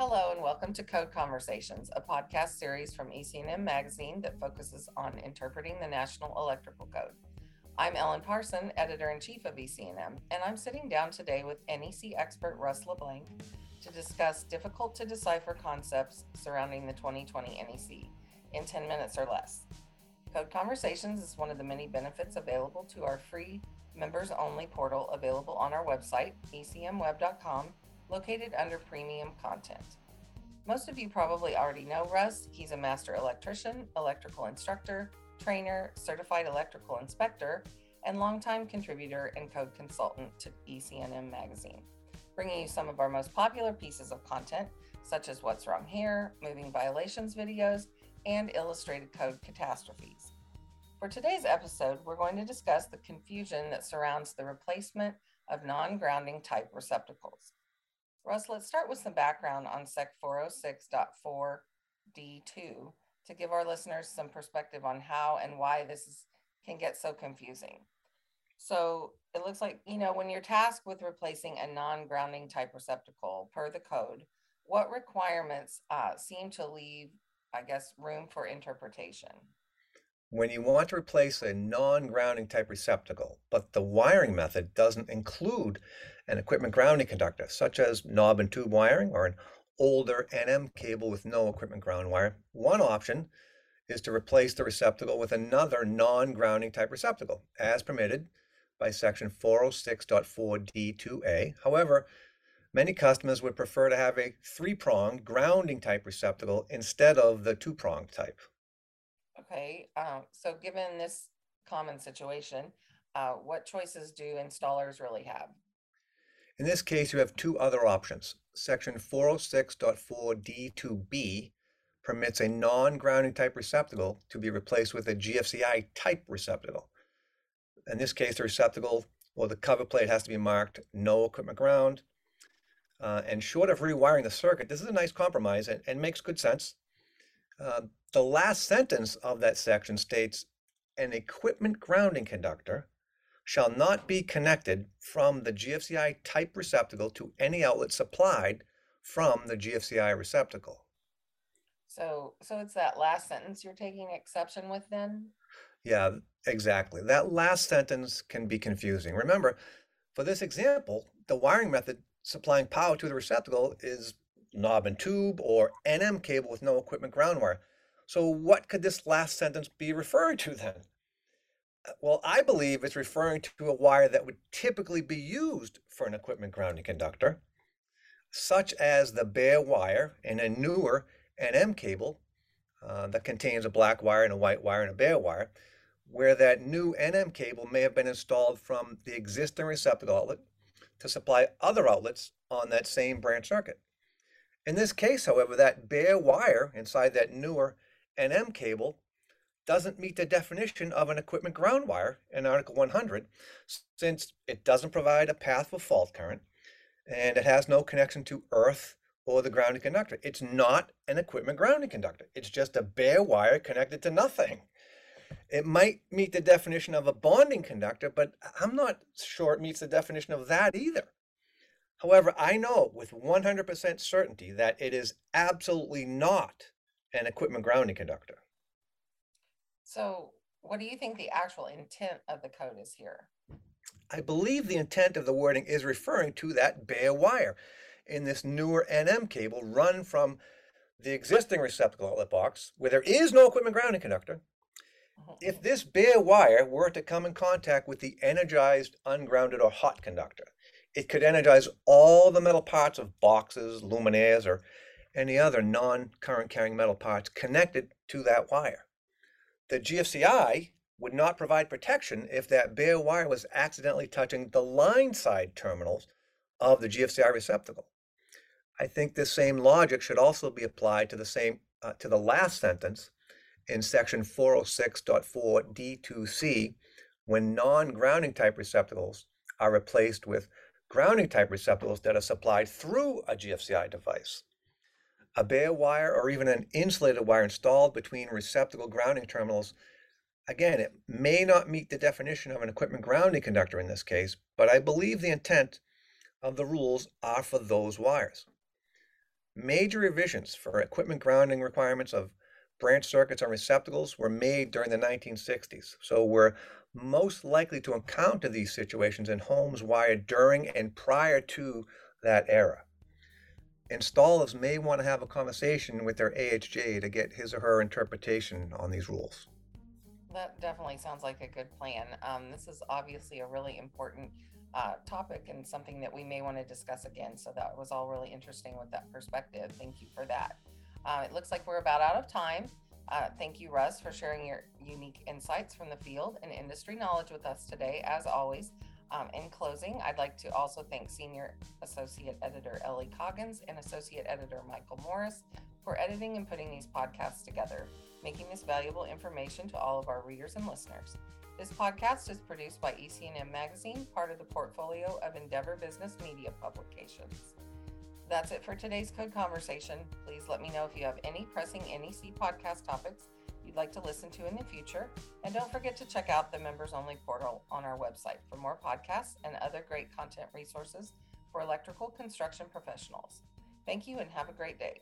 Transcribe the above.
Hello, and welcome to Code Conversations, a podcast series from EC&M Magazine that focuses on interpreting the National Electrical Code. I'm Ellen Parson, editor in chief of EC&M, and I'm sitting down today with NEC expert Russ LeBlanc to discuss difficult to decipher concepts surrounding the 2020 NEC in 10 minutes or less. Code Conversations is one of the many benefits available to our free members only portal available on our website, ecmweb.com located under premium content. Most of you probably already know Russ. He's a master electrician, electrical instructor, trainer, certified electrical inspector, and longtime contributor and code consultant to EC&M magazine, bringing you some of our most popular pieces of content, such as What's Wrong Here, Moving Violations videos, and illustrated code catastrophes. For today's episode, we're going to discuss the confusion that surrounds the replacement of non grounding type receptacles. Russ, let's start with some background on Sec 406.4D2 to give our listeners some perspective on how and why this is, can get so confusing. So it looks like, you know, when you're tasked with replacing a non grounding type receptacle per the code, what requirements uh, seem to leave, I guess, room for interpretation? When you want to replace a non grounding type receptacle, but the wiring method doesn't include an equipment grounding conductor, such as knob and tube wiring or an older NM cable with no equipment ground wire. One option is to replace the receptacle with another non-grounding type receptacle, as permitted by section 406.4D2A. However, many customers would prefer to have a three-pronged grounding type receptacle instead of the two-pronged type. Okay, uh, so given this common situation, uh, what choices do installers really have? In this case, you have two other options. Section 406.4D2B permits a non-grounding type receptacle to be replaced with a GFCI type receptacle. In this case, the receptacle or the cover plate has to be marked no equipment ground. Uh, and short of rewiring the circuit, this is a nice compromise and, and makes good sense. Uh, the last sentence of that section states an equipment grounding conductor shall not be connected from the GFCI type receptacle to any outlet supplied from the GFCI receptacle. So, so it's that last sentence you're taking exception with then? Yeah, exactly. That last sentence can be confusing. Remember, for this example, the wiring method supplying power to the receptacle is knob and tube or NM cable with no equipment ground wire. So what could this last sentence be referring to then? Well, I believe it's referring to a wire that would typically be used for an equipment grounding conductor, such as the bare wire in a newer NM cable uh, that contains a black wire and a white wire and a bare wire, where that new NM cable may have been installed from the existing receptacle outlet to supply other outlets on that same branch circuit. In this case, however, that bare wire inside that newer NM cable doesn't meet the definition of an equipment ground wire in Article 100 since it doesn't provide a path for fault current and it has no connection to earth or the grounding conductor. It's not an equipment grounding conductor. It's just a bare wire connected to nothing. It might meet the definition of a bonding conductor, but I'm not sure it meets the definition of that either. However, I know with 100% certainty that it is absolutely not an equipment grounding conductor. So, what do you think the actual intent of the code is here? I believe the intent of the wording is referring to that bare wire in this newer NM cable run from the existing receptacle outlet box where there is no equipment grounding conductor. Uh-huh. If this bare wire were to come in contact with the energized, ungrounded, or hot conductor, it could energize all the metal parts of boxes, luminaires, or any other non current carrying metal parts connected to that wire. The GFCI would not provide protection if that bare wire was accidentally touching the line side terminals of the GFCI receptacle. I think this same logic should also be applied to the same uh, to the last sentence in section 406.4 D2C when non-grounding type receptacles are replaced with grounding type receptacles that are supplied through a GFCI device a bare wire or even an insulated wire installed between receptacle grounding terminals, again, it may not meet the definition of an equipment grounding conductor in this case, but I believe the intent of the rules are for those wires. Major revisions for equipment grounding requirements of branch circuits and receptacles were made during the 1960s. So we're most likely to encounter these situations in homes wired during and prior to that era. Installers may want to have a conversation with their AHJ to get his or her interpretation on these rules. That definitely sounds like a good plan. Um, this is obviously a really important uh, topic and something that we may want to discuss again. So that was all really interesting with that perspective. Thank you for that. Uh, it looks like we're about out of time. Uh, thank you, Russ, for sharing your unique insights from the field and industry knowledge with us today. As always, um, in closing, I'd like to also thank Senior Associate Editor Ellie Coggins and Associate Editor Michael Morris for editing and putting these podcasts together, making this valuable information to all of our readers and listeners. This podcast is produced by EC&M Magazine, part of the portfolio of Endeavor Business Media Publications. That's it for today's Code Conversation. Please let me know if you have any pressing NEC podcast topics you'd like to listen to in the future. And don't forget to check out the members only portal on our website for more podcasts and other great content resources for electrical construction professionals. Thank you and have a great day.